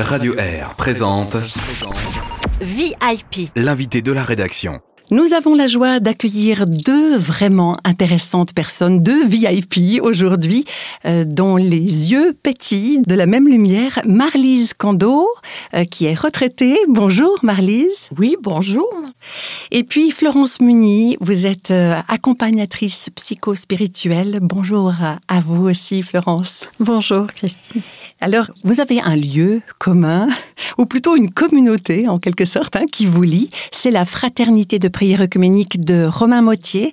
Radio Air présente VIP. l'invité de la rédaction. Nous avons la joie d'accueillir deux vraiment intéressantes personnes, deux VIP aujourd'hui, euh, dont les yeux pétillent de la même lumière. Marlise Cando, euh, qui est retraitée. Bonjour Marlise. Oui, bonjour. Et puis Florence Muni, vous êtes euh, accompagnatrice psychospirituelle. Bonjour à, à vous aussi Florence. Bonjour Christine. Alors, vous avez un lieu commun, ou plutôt une communauté en quelque sorte, hein, qui vous lie. C'est la fraternité de prière œcuménique de Romain Motier.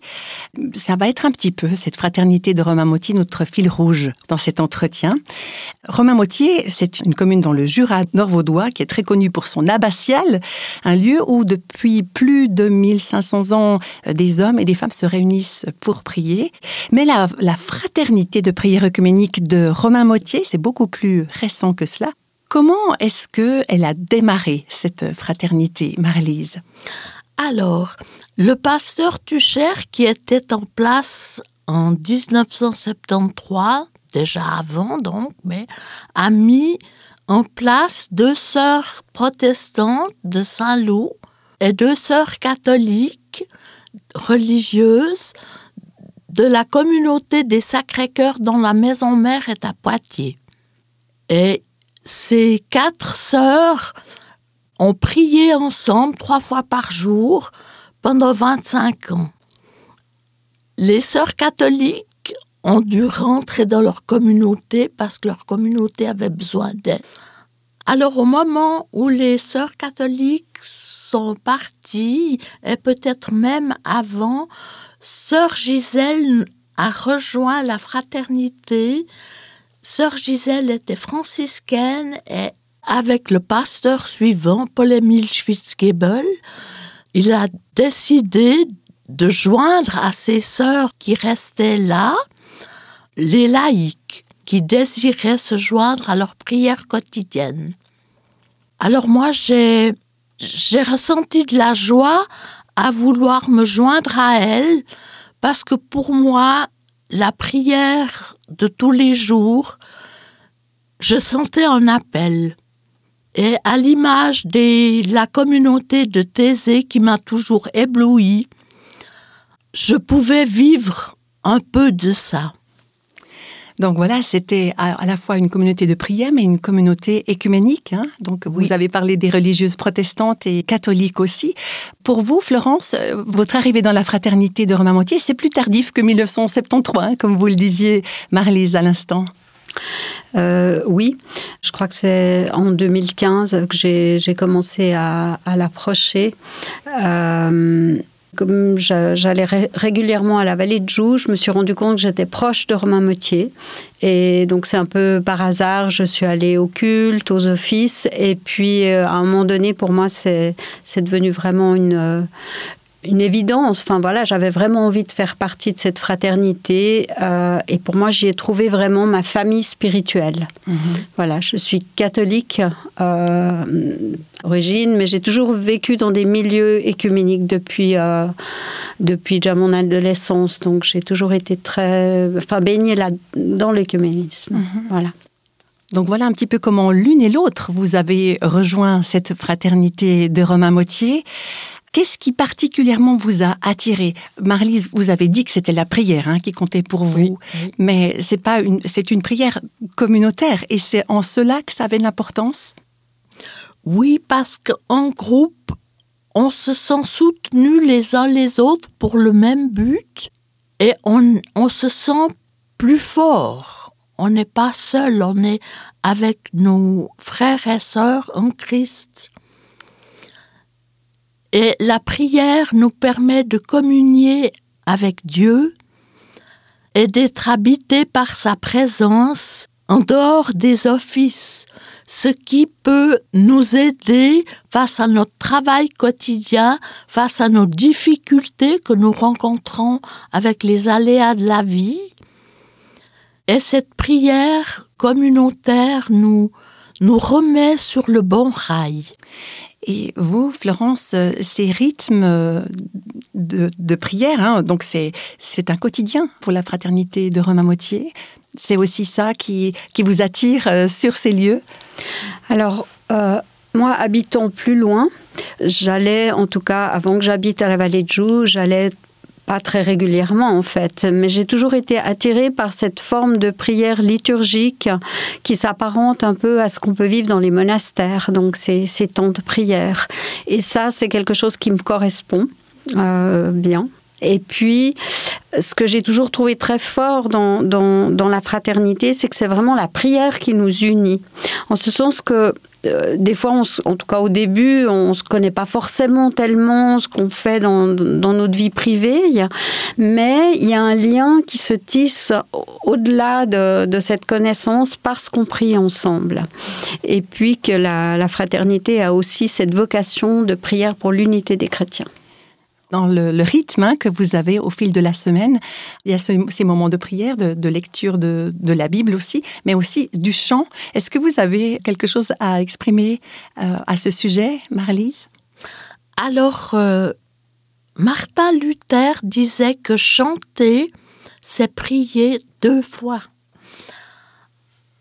Ça va être un petit peu cette fraternité de Romain Motier, notre fil rouge dans cet entretien. Romain Motier, c'est une commune dans le Jura nord-vaudois qui est très connue pour son abbatiale, un lieu où depuis plus de 1500 ans, euh, des hommes et des femmes se réunissent pour prier. Mais la, fraternité de prière œcuménique de Romain Motier, c'est beaucoup plus récent que cela. Comment est-ce que elle a démarré cette fraternité, Marlise Alors, le pasteur Tucher, qui était en place en 1973, déjà avant donc, mais a mis en place deux sœurs protestantes de Saint-Loup et deux sœurs catholiques religieuses de la communauté des Sacrés-Cœurs dont la maison mère est à Poitiers. Et ces quatre sœurs ont prié ensemble trois fois par jour pendant 25 ans. Les sœurs catholiques ont dû rentrer dans leur communauté parce que leur communauté avait besoin d'aide. Alors au moment où les sœurs catholiques sont parties, et peut-être même avant, sœur Gisèle a rejoint la fraternité Sœur Gisèle était franciscaine et avec le pasteur suivant, Paul-Émile Schwitzgebel, il a décidé de joindre à ses sœurs qui restaient là les laïcs qui désiraient se joindre à leur prière quotidienne. Alors moi, j'ai, ressenti de la joie à vouloir me joindre à elle parce que pour moi, la prière de tous les jours, je sentais un appel. Et à l'image de la communauté de Thésée qui m'a toujours ébloui, je pouvais vivre un peu de ça. Donc voilà, c'était à, la fois une communauté de prière, mais une communauté écuménique. Hein Donc vous Oui. avez parlé des religieuses protestantes et catholiques aussi. Pour vous, Florence, euh, votre arrivée dans la fraternité de Romain Motier, c'est plus tardif que 1973, hein, comme vous le disiez, Marlise, à l'instant. Euh, oui, je crois que c'est en 2015 que j'ai commencé à, l'approcher. Euh, comme j'a- j'allais ré- régulièrement à la vallée de Joux, je me suis rendu compte que j'étais proche de Romain Motier. Et donc c'est un peu par hasard, je suis allée au culte, aux offices. Et puis euh, à un moment donné, pour moi, c'est devenu vraiment une, une évidence. Enfin voilà, j'avais vraiment envie de faire partie de cette fraternité. euh, et pour moi, j'y ai trouvé vraiment ma famille spirituelle. Voilà, je suis catholique euh, d'origine, mais j'ai toujours vécu dans des milieux écuméniques depuis, euh, depuis déjà mon adolescence. Donc j'ai toujours été très, enfin baignée là dans l'écuménisme. Voilà. Donc voilà un petit peu comment l'une et l'autre, vous avez rejoint cette fraternité de Romain Motier. Qu'est-ce qui particulièrement vous a attiré? Marlise, vous avez dit que c'était la prière hein, qui comptait pour vous, oui. mais c'est pas une, c'est une prière communautaire et c'est en cela que ça avait de l'importance. Oui, parce qu'en groupe, on se sent soutenus les uns les autres pour le même but et on, on se sent plus fort. On n'est pas seul, on est avec nos frères et sœurs en Christ. Et la prière nous permet de communier avec Dieu et d'être habité par sa présence en dehors des offices, ce qui peut nous aider face à notre travail quotidien, face à nos difficultés que nous rencontrons avec les aléas de la vie. Et cette prière communautaire nous, nous remet sur le bon rail. Et vous, Florence, euh, ces rythmes euh, de, prière, hein, donc c'est un quotidien pour la fraternité de Romain Motier. C'est aussi ça qui, qui vous attire euh, sur ces lieux? Alors, moi, habitant plus loin, j'allais, en tout cas, avant que j'habite à la vallée de Joux, j'allais pas très régulièrement en fait, mais j'ai toujours été attirée par cette forme de prière liturgique qui s'apparente un peu à ce qu'on peut vivre dans les monastères, donc ces, ces temps de prière. Et ça, c'est quelque chose qui me correspond euh, bien. Et puis, ce que j'ai toujours trouvé très fort dans, la fraternité, c'est que c'est vraiment la prière qui nous unit. En ce sens que des fois, en tout cas au début, on ne se connaît pas forcément tellement ce qu'on fait dans, notre vie privée, mais il y a un lien qui se tisse au-delà de, cette connaissance parce qu'on prie ensemble. Et puis que la fraternité a aussi cette vocation de prière pour l'unité des chrétiens dans le, rythme hein, que vous avez au fil de la semaine. Il y a ce, ces moments de prière, de, lecture de, la Bible aussi, mais aussi du chant. Est-ce que vous avez quelque chose à exprimer euh, à ce sujet, Marlise? Alors, euh, Martin Luther disait que chanter, c'est prier deux fois.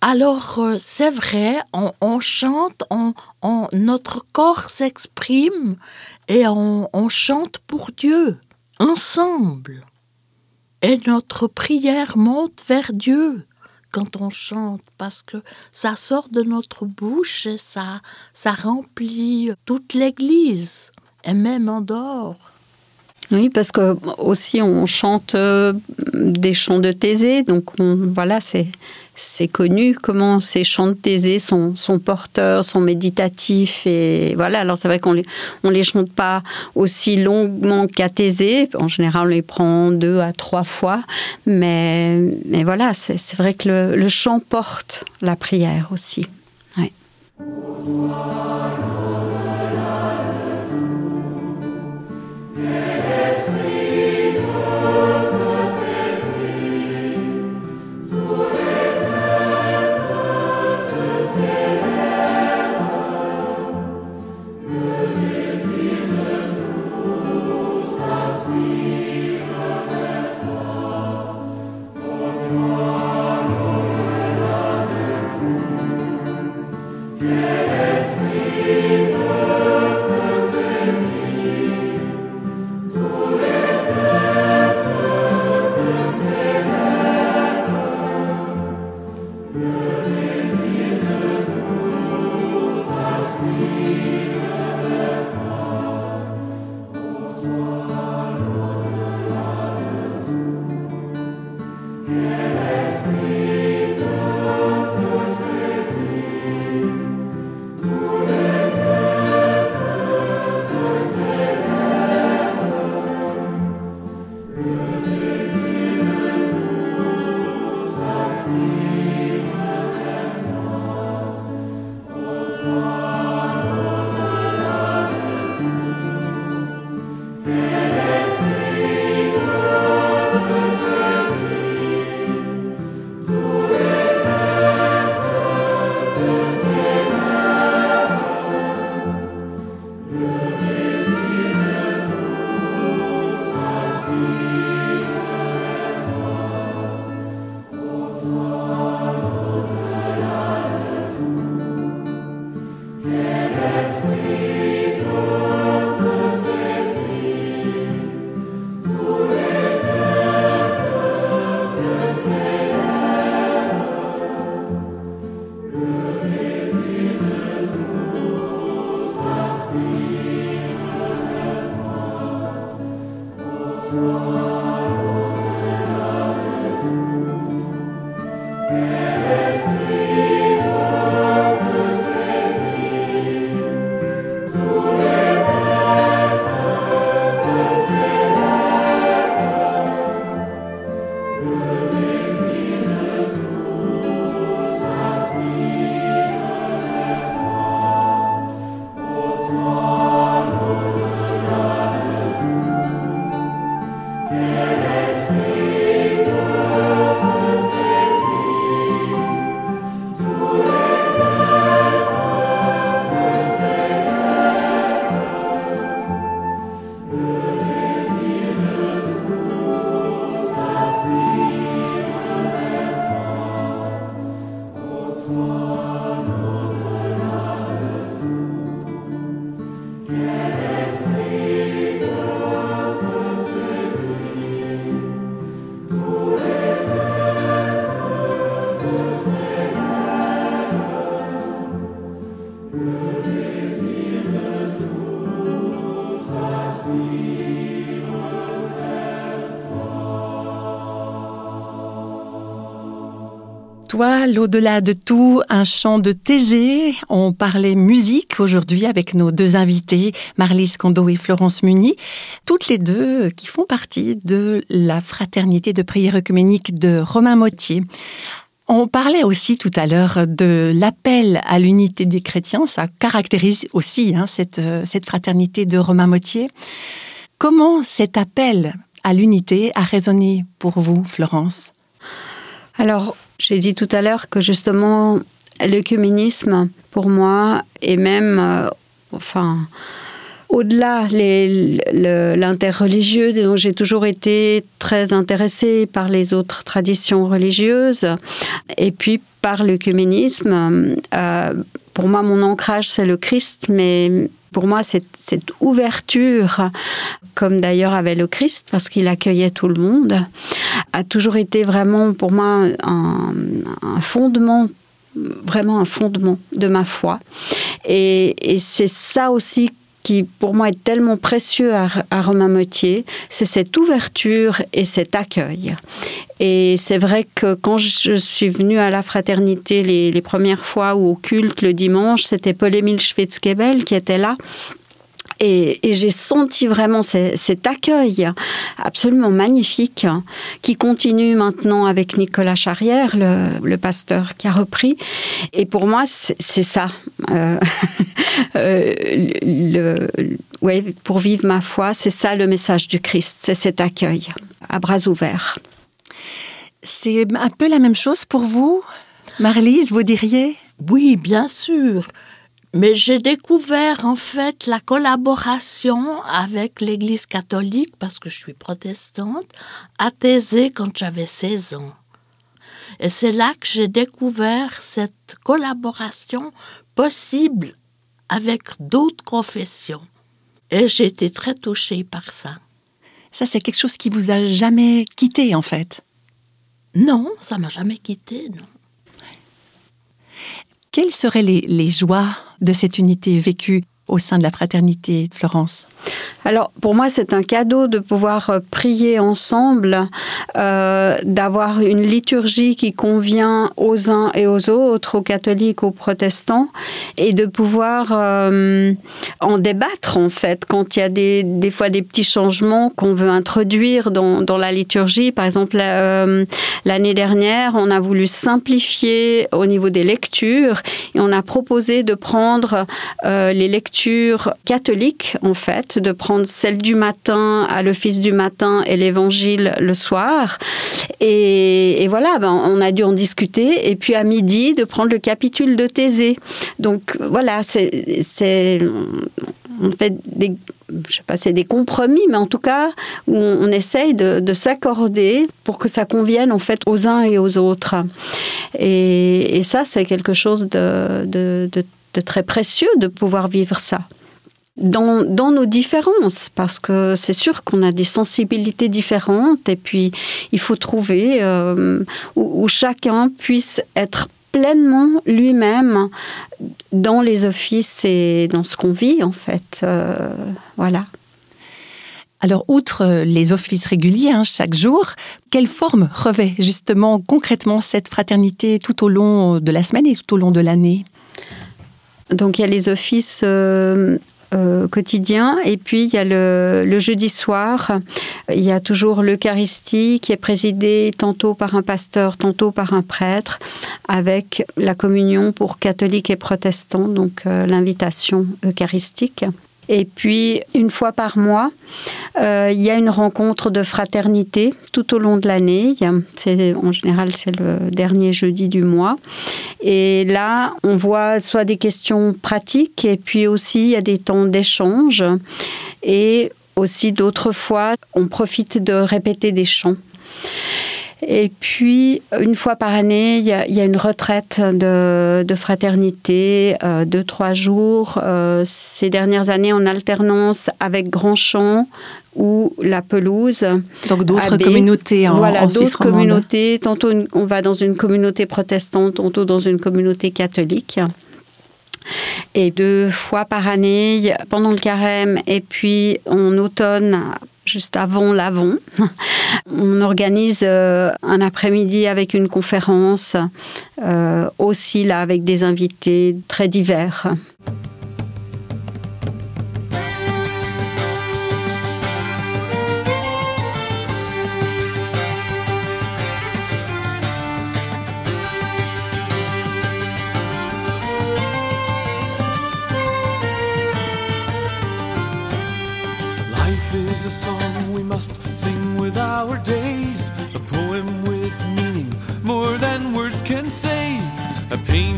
Alors, euh, c'est vrai, on, chante, on, notre corps s'exprime et on, chante pour Dieu, ensemble. Et notre prière monte vers Dieu quand on chante, parce que ça sort de notre bouche et ça, ça remplit toute l'Église, et même en dehors. Oui, parce que aussi on chante euh, des chants de Thésée, donc on, voilà, c'est c'est connu comment ces chants de Thésée sont, porteurs, sont méditatifs et voilà. Alors c'est vrai qu'on les on les chante pas aussi longuement qu'à Thésée. En général, on les prend deux à trois fois, mais mais voilà, c'est vrai que le, chant porte la prière aussi. Oh. Étoile, au-delà de tout, un chant de Thésée. On parlait musique aujourd'hui avec nos deux invités, Marlise Kondo et Florence Muni, toutes les deux qui font partie de la fraternité de prière œcuménique de Romain Mottier. On parlait aussi tout à l'heure de l'appel à l'unité des chrétiens. Ça caractérise aussi hein, cette, cette fraternité de Romain Mottier. Comment cet appel à l'unité a résonné pour vous, Florence? Alors, j'ai dit tout à l'heure que justement, l'œcuménisme, pour moi, et même, euh, enfin, au-delà l'interreligieux, donc j'ai toujours été très intéressée par les autres traditions religieuses et puis par l'œcuménisme. Euh, pour moi, mon ancrage, c'est le Christ, mais pour moi, cette, cette ouverture, comme d'ailleurs avait le Christ, parce qu'il accueillait tout le monde, a toujours été vraiment pour moi un, fondement vraiment un fondement de ma foi. Et, c'est ça aussi qui pour moi est tellement précieux à, Romain Motier, c'est cette ouverture et cet accueil. Et c'est vrai que quand je suis venue à la fraternité les, premières fois ou au culte le dimanche, c'était Paul-Émile Schwitzkebel qui était là. Et, j'ai senti vraiment cet accueil absolument magnifique qui continue maintenant avec Nicolas Charrière, le, pasteur qui a repris. Et pour moi, c'est ça. Euh, euh, le, ouais, pour vivre ma foi, c'est ça le message du Christ, c'est cet accueil à bras ouverts. C'est un peu la même chose pour vous, Marlise, vous diriez? Oui, bien sûr. Mais j'ai découvert en fait la collaboration avec l'Église catholique, parce que je suis protestante, à Thésée quand j'avais 16 ans. Et c'est là que j'ai découvert cette collaboration possible avec d'autres confessions. Et j'ai été très touchée par ça. Ça, c'est quelque chose qui vous a jamais quitté, en fait? Non, ça m'a jamais quitté, non. Quelles seraient les, joies de cette unité vécue au sein de la fraternité Florence Alors pour moi c'est un cadeau de pouvoir euh, prier ensemble, euh, d'avoir une liturgie qui convient aux uns et aux autres, aux catholiques, aux protestants, et de pouvoir euh, en débattre en fait quand il y a des, des fois des petits changements qu'on veut introduire dans, dans, la liturgie. Par exemple l'année dernière on a voulu simplifier au niveau des lectures et on a proposé de prendre les lectures catholique, en fait, de prendre celle du matin à l'office du matin et l'évangile le soir. Et, voilà, ben, on a dû en discuter. Et puis à midi, de prendre le capitule de Thésée. Donc voilà, c'est. On fait des je sais pas, c'est des compromis, mais en tout cas, où on, essaye de, s'accorder pour que ça convienne en fait aux uns et aux autres. Et, ça, c'est quelque chose de, de, très précieux de pouvoir vivre ça. Dans, nos différences, parce que c'est sûr qu'on a des sensibilités différentes et puis il faut trouver euh, où, chacun puisse être pleinement lui-même dans les offices et dans ce qu'on vit en fait. Euh, voilà. Alors, outre les offices réguliers hein, chaque jour, quelle forme revêt justement concrètement cette fraternité tout au long de la semaine et tout au long de l'année? Donc il y a les offices euh, euh, quotidiens et puis il y a le, jeudi soir, il y a toujours l'Eucharistie qui est présidée tantôt par un pasteur, tantôt par un prêtre, avec la communion pour catholiques et protestants, donc euh, l'invitation eucharistique. Et puis, une fois par mois, euh, il y a une rencontre de fraternité tout au long de l'année. En général, c'est le dernier jeudi du mois. Et là, on voit soit des questions pratiques, et puis aussi, il y a des temps d'échange. Et aussi, d'autres fois, on profite de répéter des chants. Et puis, une fois par année, il y a, une retraite de, fraternité, euh, deux, trois jours. Euh, ces dernières années, en alternance avec Grand Champ ou La Pelouse. Donc d'autres communautés en Voilà, d'autres communautés. Tantôt, on va dans une communauté protestante, tantôt dans une communauté catholique. Et deux fois par année, pendant le carême et puis en automne, juste avant l'Avon. On organise euh, un après-midi avec une conférence, euh, aussi là avec des invités très divers.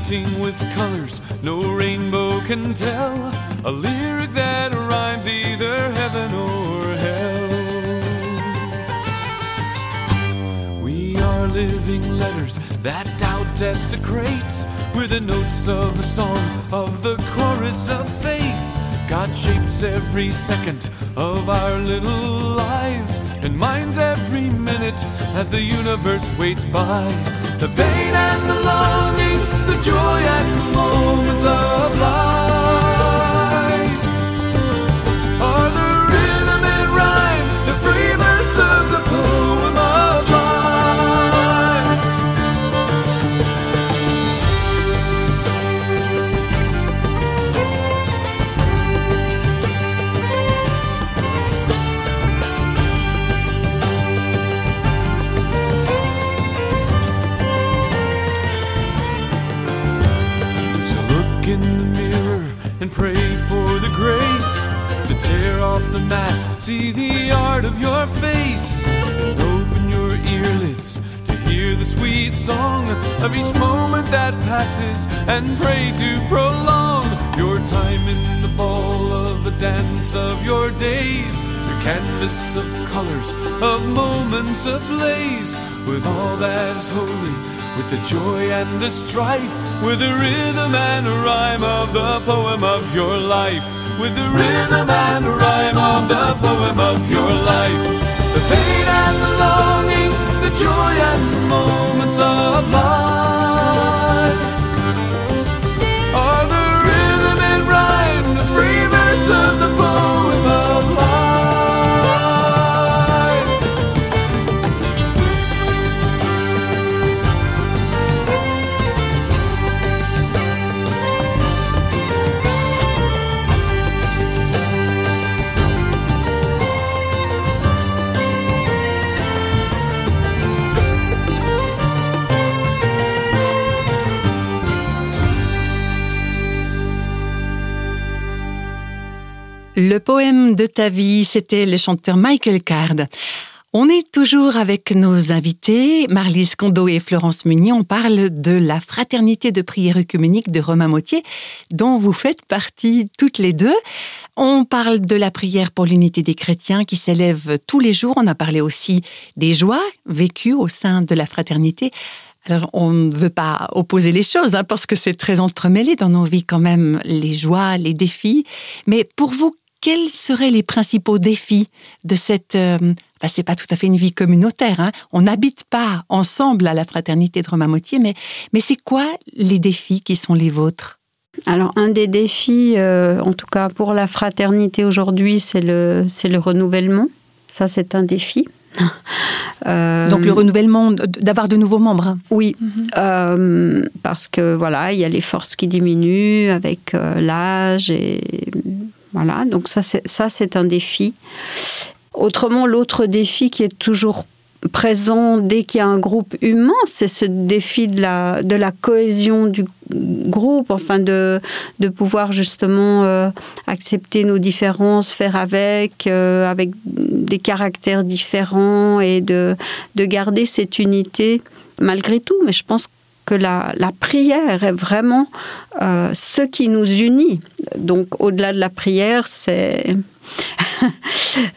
Painting with colors no rainbow can tell, a lyric that rhymes either heaven or hell. We are living letters that doubt desecrates. We're the notes of the song of the chorus of faith. God shapes every second of our little lives and minds every minute as the universe waits by. The pain and the longing, the joy and the moments of light the art of your face, and open your earlids to hear the sweet song of each moment that passes, and pray to prolong your time in the ball of the dance of your days, your canvas of colors, of moments ablaze, with all that is holy with the joy and the strife, with the rhythm and rhyme of the poem of your life, with the rhythm and rhyme of the poem of your life. The pain and the longing, the joy and the moments of life Le poème de ta vie, c'était le chanteur Michael Card. On est toujours avec nos invités, Marlise Kondo et Florence Munier. On parle de la fraternité de prière œcuménique de Romain Mautier, dont vous faites partie toutes les deux. On parle de la prière pour l'unité des chrétiens qui s'élève tous les jours. On a parlé aussi des joies vécues au sein de la fraternité. Alors, on ne veut pas opposer les choses, hein, parce que c'est très entremêlé dans nos vies quand même, les joies, les défis. Mais pour vous, quels seraient les principaux défis de cette... Euh, enfin, c'est pas tout à fait une vie communautaire. Hein. On n'habite pas ensemble à la fraternité de Romain Mautier, mais, mais c'est quoi les défis qui sont les vôtres? Alors, un des défis, euh, en tout cas pour la fraternité aujourd'hui, c'est le, c'est le renouvellement. Ça, c'est un défi. Euh, Donc le renouvellement, d'avoir de nouveaux membres. Oui, mm -hmm. euh, parce que voilà, il y a les forces qui diminuent avec l'âge et voilà. Donc ça, c'est un défi. Autrement, l'autre défi qui est toujours présent dès qu'il y a un groupe humain, c'est ce défi de la, de la cohésion du groupe, enfin de, de pouvoir justement euh, accepter nos différences, faire avec, euh, avec des caractères différents et de, de garder cette unité malgré tout. Mais je pense que la, prière est vraiment euh, ce qui nous unit. Donc au-delà de la prière, c'est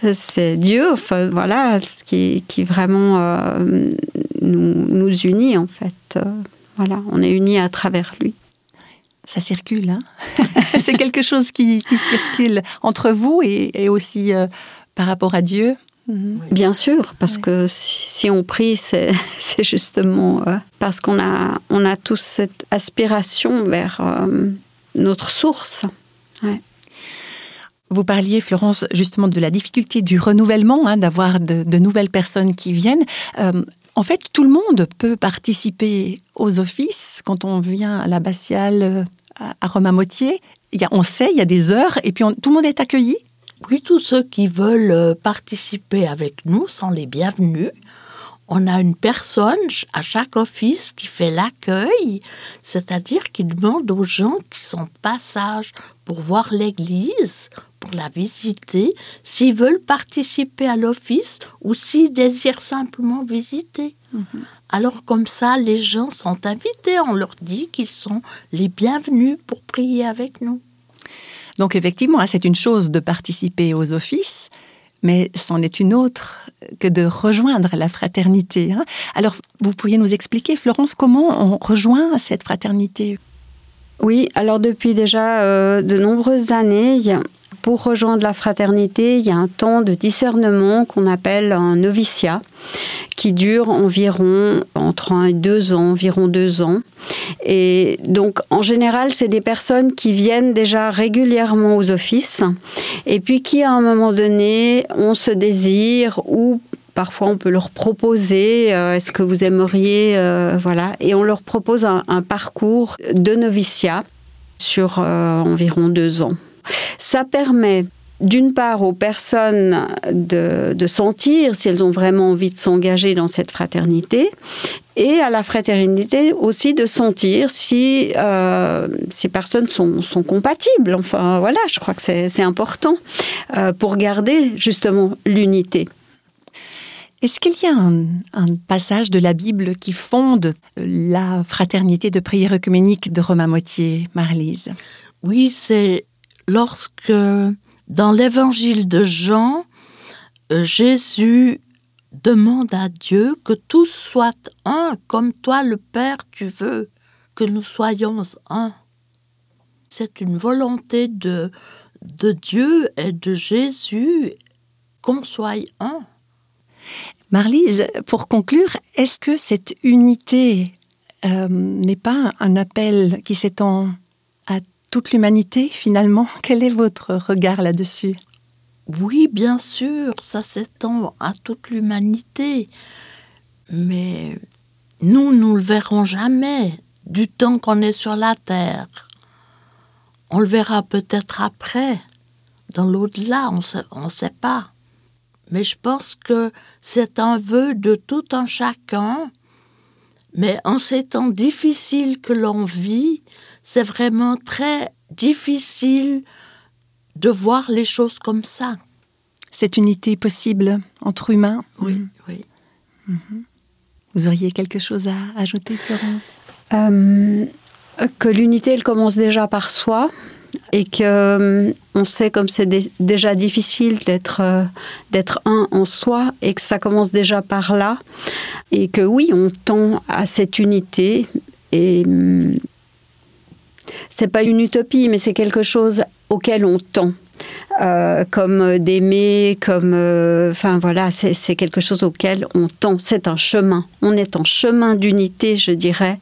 Dieu, enfin, voilà, ce qui, vraiment euh, nous, unit en fait. Euh, voilà, on est unis à travers lui. Ça circule, hein c'est quelque chose qui, circule entre vous et, aussi par rapport à Dieu. Mmh. Bien sûr, parce oui. que si, si, on prie, c'est justement parce qu'on a, on a tous cette aspiration vers notre source. Vous parliez, Florence, justement de la difficulté du renouvellement, hein, d'avoir de, nouvelles personnes qui viennent. Euh, en fait, tout le monde peut participer aux offices quand on vient à l'abbatiale euh, à Romain-Motier. On sait, il y a des heures, et puis tout le monde est accueilli. Oui, tous ceux qui veulent euh, participer avec nous sont les bienvenus on a une personne à chaque office qui fait l'accueil, c'est-à-dire qui demande aux gens qui sont passage pour voir l'église, pour la visiter, s'ils veulent participer à l'office ou s'ils désirent simplement visiter. Mhm. Alors comme ça, les gens sont invités, on leur dit qu'ils sont les bienvenus pour prier avec nous. Donc effectivement, hein, c'est une chose de participer aux offices, mais c'en est une autre que de rejoindre la fraternité. Hein. Alors, vous pourriez nous expliquer, Florence, comment on rejoint cette fraternité? Oui, alors depuis déjà euh, de nombreuses années, pour rejoindre la fraternité, il y a un temps de discernement qu'on appelle un noviciat qui dure environ entre un et deux ans, environ deux ans. Et donc, en général, c'est des personnes qui viennent déjà régulièrement aux offices et puis qui, à un moment donné, ont ce désir ou Parfois, on peut leur proposer euh, est-ce que vous aimeriez, euh, voilà, et on leur propose un, parcours de noviciat sur euh, environ deux ans. Ça permet d'une part aux personnes de, sentir si elles ont vraiment envie de s'engager dans cette fraternité et à la fraternité aussi de sentir si euh, ces personnes sont, compatibles. Enfin voilà, je crois que c'est important euh, pour garder justement l'unité. Est-ce qu'il y a un, passage de la Bible qui fonde la fraternité de prière œcuménique de Romain Motier, Marlise Oui, c'est lorsque dans l'évangile de Jean, euh, Jésus demande à Dieu que tous soient un, comme toi le Père tu veux que nous soyons un. C'est une volonté de, de Dieu et de Jésus qu'on soit un. Marlise, pour conclure, est-ce que cette unité euh, n'est pas un appel qui s'étend toute l'humanité finalement Quel est votre regard là-dessus? Oui, bien sûr, ça s'étend à toute l'humanité. Mais nous, nous le verrons jamais du temps qu'on est sur la Terre. On le verra peut-être après, dans l'au-delà, on ne sait pas. Mais je pense que c'est un vœu de tout un chacun. Mais en ces temps difficiles que l'on vit, c'est vraiment très difficile de voir les choses comme ça. Cette unité possible entre humains Oui, mhm. oui. Mhm. Vous auriez quelque chose à ajouter, Florence? Euh, Que l'unité, elle commence déjà par soi et que euh, on sait comme c'est déjà difficile d'être euh, d'être un en soi et que ça commence déjà par là et que oui, on tend à cette unité et hum, c'est pas une utopie, mais c'est quelque chose auquel on tend. Euh, comme d'aimer, comme, euh, enfin voilà, c'est quelque chose auquel on tend. C'est un chemin. On est en chemin d'unité, je dirais,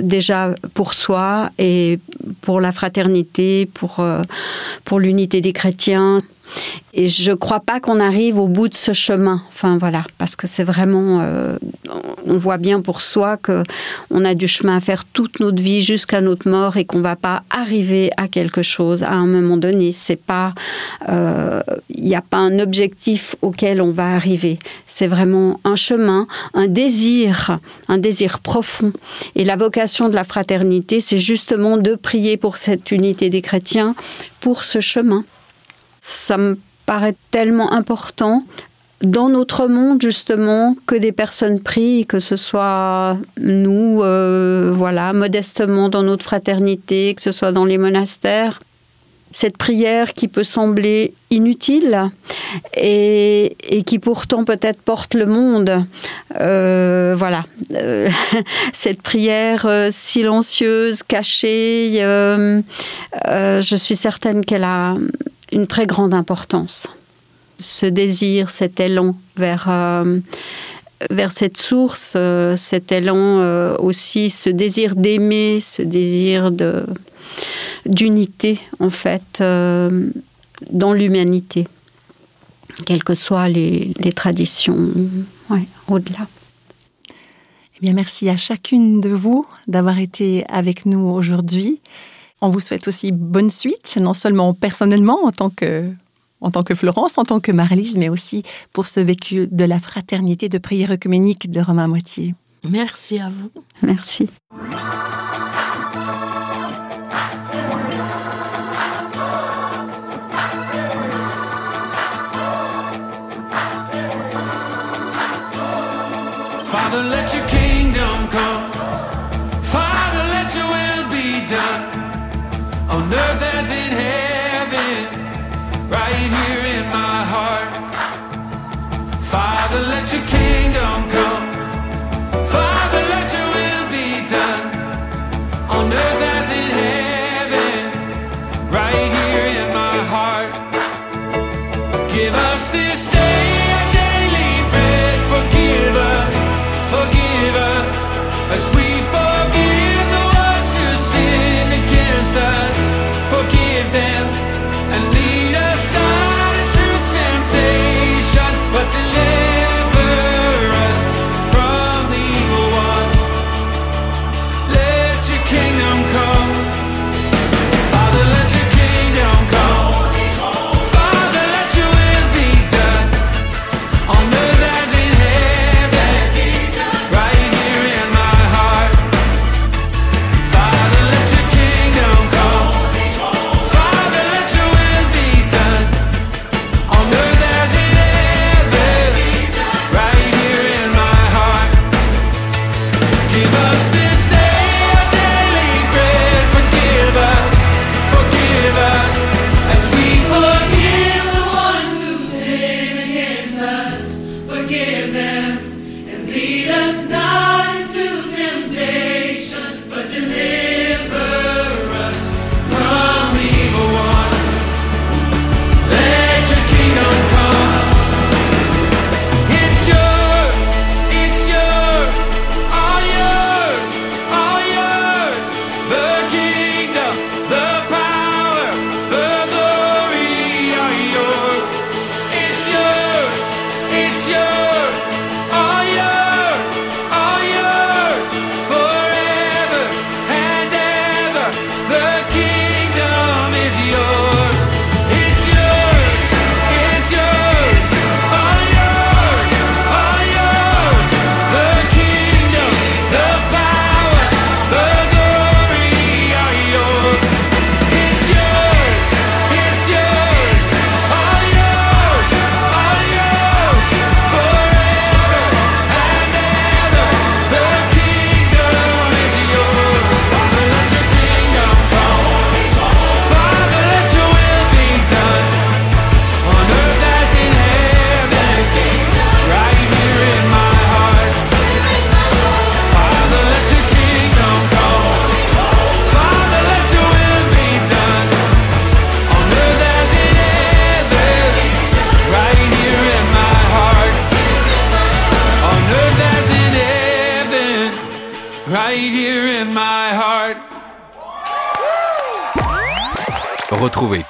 déjà pour soi et pour la fraternité, pour, euh, pour l'unité des chrétiens. Et je ne crois pas qu'on arrive au bout de ce chemin. Enfin voilà, parce que c'est vraiment, euh, on voit bien pour soi que on a du chemin à faire toute notre vie jusqu'à notre mort et qu'on va pas arriver à quelque chose à un moment donné. C'est pas, il euh, n'y a pas un objectif auquel on va arriver. C'est vraiment un chemin, un désir, un désir profond. Et la vocation de la fraternité, c'est justement de prier pour cette unité des chrétiens, pour ce chemin. Ça me paraît tellement important dans notre monde justement que des personnes prient, que ce soit nous, euh, voilà, modestement dans notre fraternité, que ce soit dans les monastères. Cette prière qui peut sembler inutile et, qui pourtant peut-être porte le monde. Euh, voilà, euh, cette prière silencieuse, cachée, je suis certaine qu'elle a une très grande importance. Ce désir, cet élan vers, euh, vers cette source, euh, cet élan euh, aussi, ce désir d'aimer, ce désir de, d'unité, en fait, dans l'humanité, quelles que soient les, les traditions au-delà. Eh bien, merci à chacune de vous d'avoir été avec nous aujourd'hui. On vous souhaite aussi bonne suite, non seulement personnellement en tant que Florence, en tant que Marlise, mais aussi pour ce vécu de la fraternité de prière œcuménique de Romain Moitié. Merci à vous. Merci.